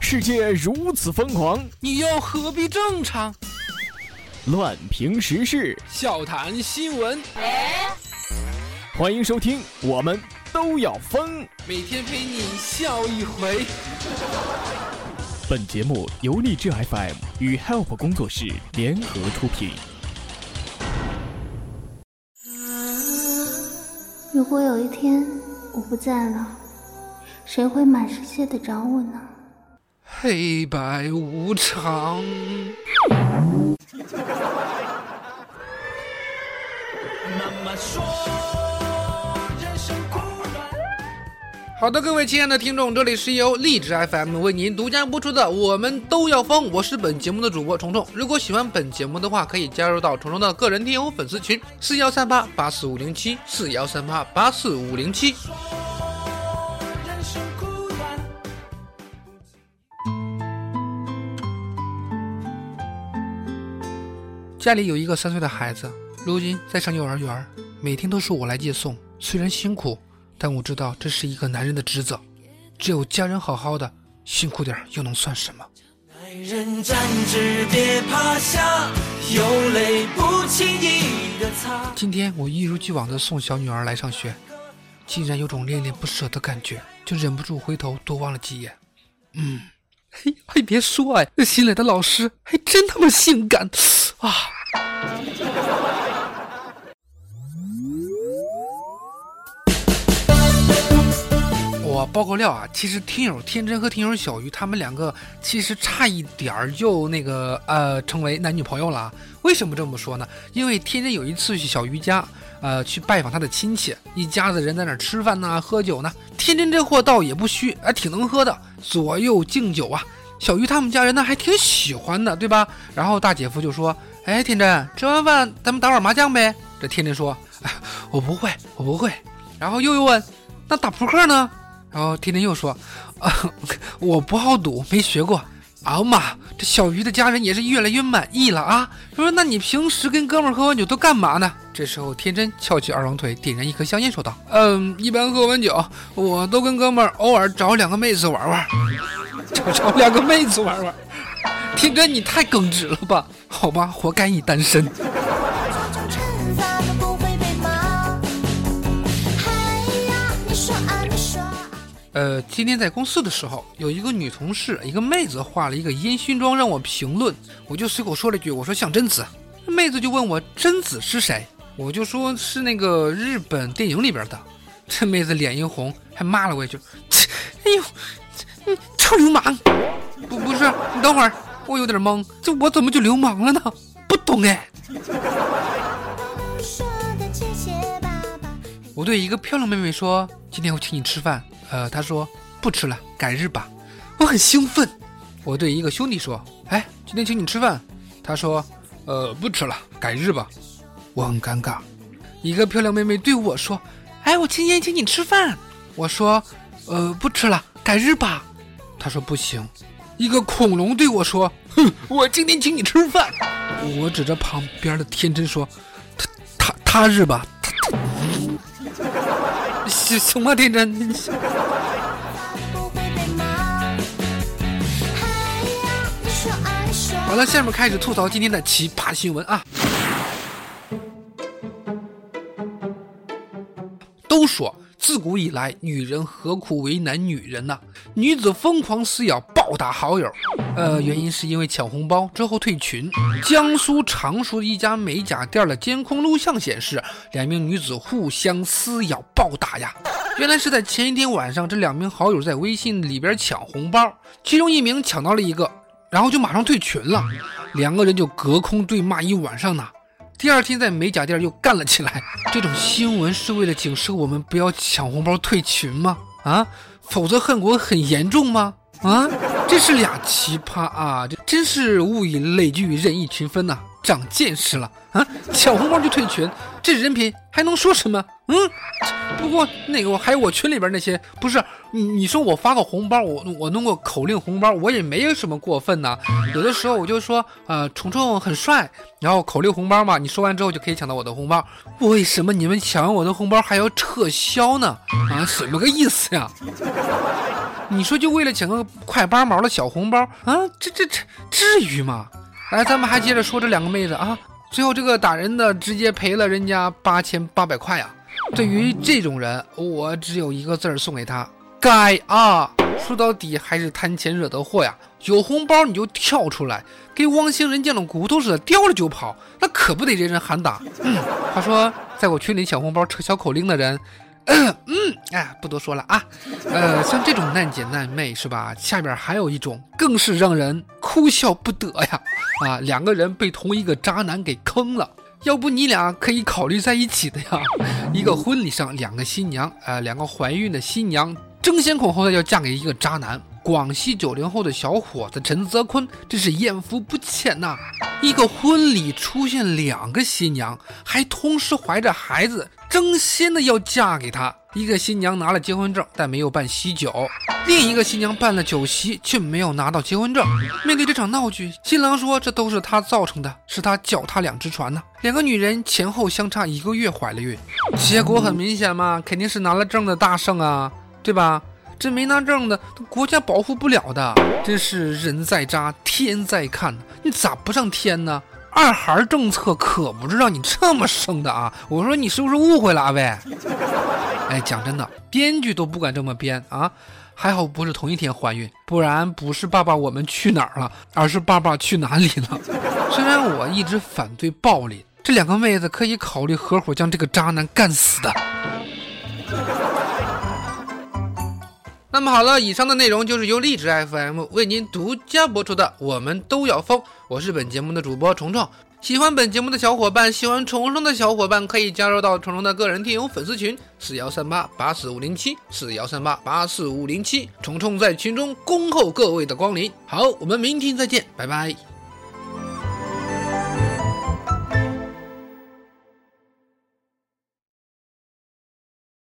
世界如此疯狂，你又何必正常？乱评时事，笑谈新闻，欢迎收听，我们都要疯。每天陪你笑一回。本节目由荔枝 FM 与 Help 工作室联合出品。如果有一天我不在了，谁会满世界的找我呢？黑白无常。好的，各位亲爱的听众，这里是由荔枝 FM 为您独家播出的《我们都要疯》，我是本节目的主播虫虫。如果喜欢本节目的话，可以加入到虫虫的个人听友粉丝群：四幺三八八四五零七，四幺三八八四五零七。家里有一个三岁的孩子，如今在上幼儿园，每天都是我来接送。虽然辛苦，但我知道这是一个男人的职责。只有家人好好的，辛苦点又能算什么？今天我一如既往的送小女儿来上学，竟然有种恋恋不舍的感觉，就忍不住回头多望了几眼。嗯。嘿，还别说哎，那新来的老师还真他妈性感啊！我爆个料啊，其实听友天真和听友小鱼他们两个其实差一点儿就那个呃成为男女朋友了。为什么这么说呢？因为天真有一次去小鱼家，呃去拜访他的亲戚，一家子人在那吃饭呢，喝酒呢。天真这货倒也不虚，还挺能喝的。左右敬酒啊，小鱼他们家人呢还挺喜欢的，对吧？然后大姐夫就说：“哎，天真，吃完饭咱们打会儿麻将呗。”这天真说：“，我不会，我不会。”然后又又问：“那打扑克呢？”然后天真又说：“啊，我不好赌，没学过。”啊妈，这小鱼的家人也是越来越满意了啊！说：“那你平时跟哥们喝完酒都干嘛呢？”这时候，天真翘起二郎腿，点燃一颗香烟，说道：“嗯，一般喝完酒，我都跟哥们儿偶尔找两个妹子玩玩，找找两个妹子玩玩。”天哥，你太耿直了吧？好吧，活该你单身。呃，今天在公司的时候，有一个女同事，一个妹子化了一个烟熏妆让我评论，我就随口说了一句：“我说像贞子。”妹子就问我：“贞子是谁？”我就说是那个日本电影里边的。这妹子脸一红，还骂了我一句：“哎呦，你臭流氓！”不，不是，你等会儿，我有点懵，这我怎么就流氓了呢？不懂哎。我对一个漂亮妹妹说：“今天我请你吃饭。”呃，她说不吃了，改日吧。我很兴奋。我对一个兄弟说：“哎，今天请你吃饭。”他说：“呃，不吃了，改日吧。”我很尴尬。一个漂亮妹妹对我说：“哎，我今天请你吃饭。”我说：“呃，不吃了，改日吧。”他说：“不行。”一个恐龙对我说：“哼，我今天请你吃饭。”我指着旁边的天真说：“他他他日吧。”行 行吧，天真？好了，下面开始吐槽今天的奇葩新闻啊！自古以来，女人何苦为难女人呢？女子疯狂撕咬、暴打好友，呃，原因是因为抢红包之后退群。江苏常熟的一家美甲店的监控录像显示，两名女子互相撕咬、暴打呀。原来是在前一天晚上，这两名好友在微信里边抢红包，其中一名抢到了一个，然后就马上退群了，两个人就隔空对骂一晚上呢。第二天在美甲店又干了起来。这种新闻是为了警示我们不要抢红包退群吗？啊，否则恨果很严重吗？啊，这是俩奇葩啊！这真是物以类聚，人以群分呐。长见识了啊！抢红包就退群，这人品还能说什么？嗯，不过那个还有我群里边那些，不是你你说我发个红包，我我弄个口令红包，我也没有什么过分呐。有的时候我就说，呃，虫虫很帅，然后口令红包嘛，你说完之后就可以抢到我的红包。为什么你们抢完我的红包还要撤销呢？啊，什么个意思呀？你说就为了抢个快八毛的小红包啊？这这这至于吗？来，咱们还接着说这两个妹子啊。最后这个打人的直接赔了人家八千八百块呀。对于这种人，我只有一个字儿送给他：该啊！说到底还是贪钱惹的祸呀。有红包你就跳出来，跟汪星人见了骨头似的，叼了就跑，那可不得人人喊打。嗯他说，在我群里抢红包扯小口令的人。嗯，哎，不多说了啊。呃，像这种难姐难妹是吧？下边还有一种，更是让人哭笑不得呀。啊，两个人被同一个渣男给坑了，要不你俩可以考虑在一起的呀。一个婚礼上，两个新娘，呃，两个怀孕的新娘争先恐后的要嫁给一个渣男。广西九零后的小伙子陈泽坤真是艳福不浅呐！一个婚礼出现两个新娘，还同时怀着孩子，争先的要嫁给他。一个新娘拿了结婚证，但没有办喜酒；另一个新娘办了酒席，却没有拿到结婚证。面对这场闹剧，新郎说：“这都是他造成的，是他脚踏两只船呢。”两个女人前后相差一个月怀了孕，结果很明显嘛，肯定是拿了证的大胜啊，对吧？这没拿证的，国家保护不了的。真是人在扎，天在看，你咋不上天呢？二孩政策可不是让你这么生的啊！我说你是不是误会了，阿伟？哎，讲真的，编剧都不敢这么编啊！还好不是同一天怀孕，不然不是爸爸我们去哪儿了，而是爸爸去哪里了？虽然我一直反对暴力，这两个妹子可以考虑合伙将这个渣男干死的。那么好了，以上的内容就是由荔枝 FM 为您独家播出的《我们都要疯》，我是本节目的主播虫虫。喜欢本节目的小伙伴，喜欢虫虫的小伙伴，可以加入到虫虫的个人听友粉丝群四幺三八八四五零七四幺三八八四五零七，虫虫在群中恭候各位的光临。好，我们明天再见，拜拜。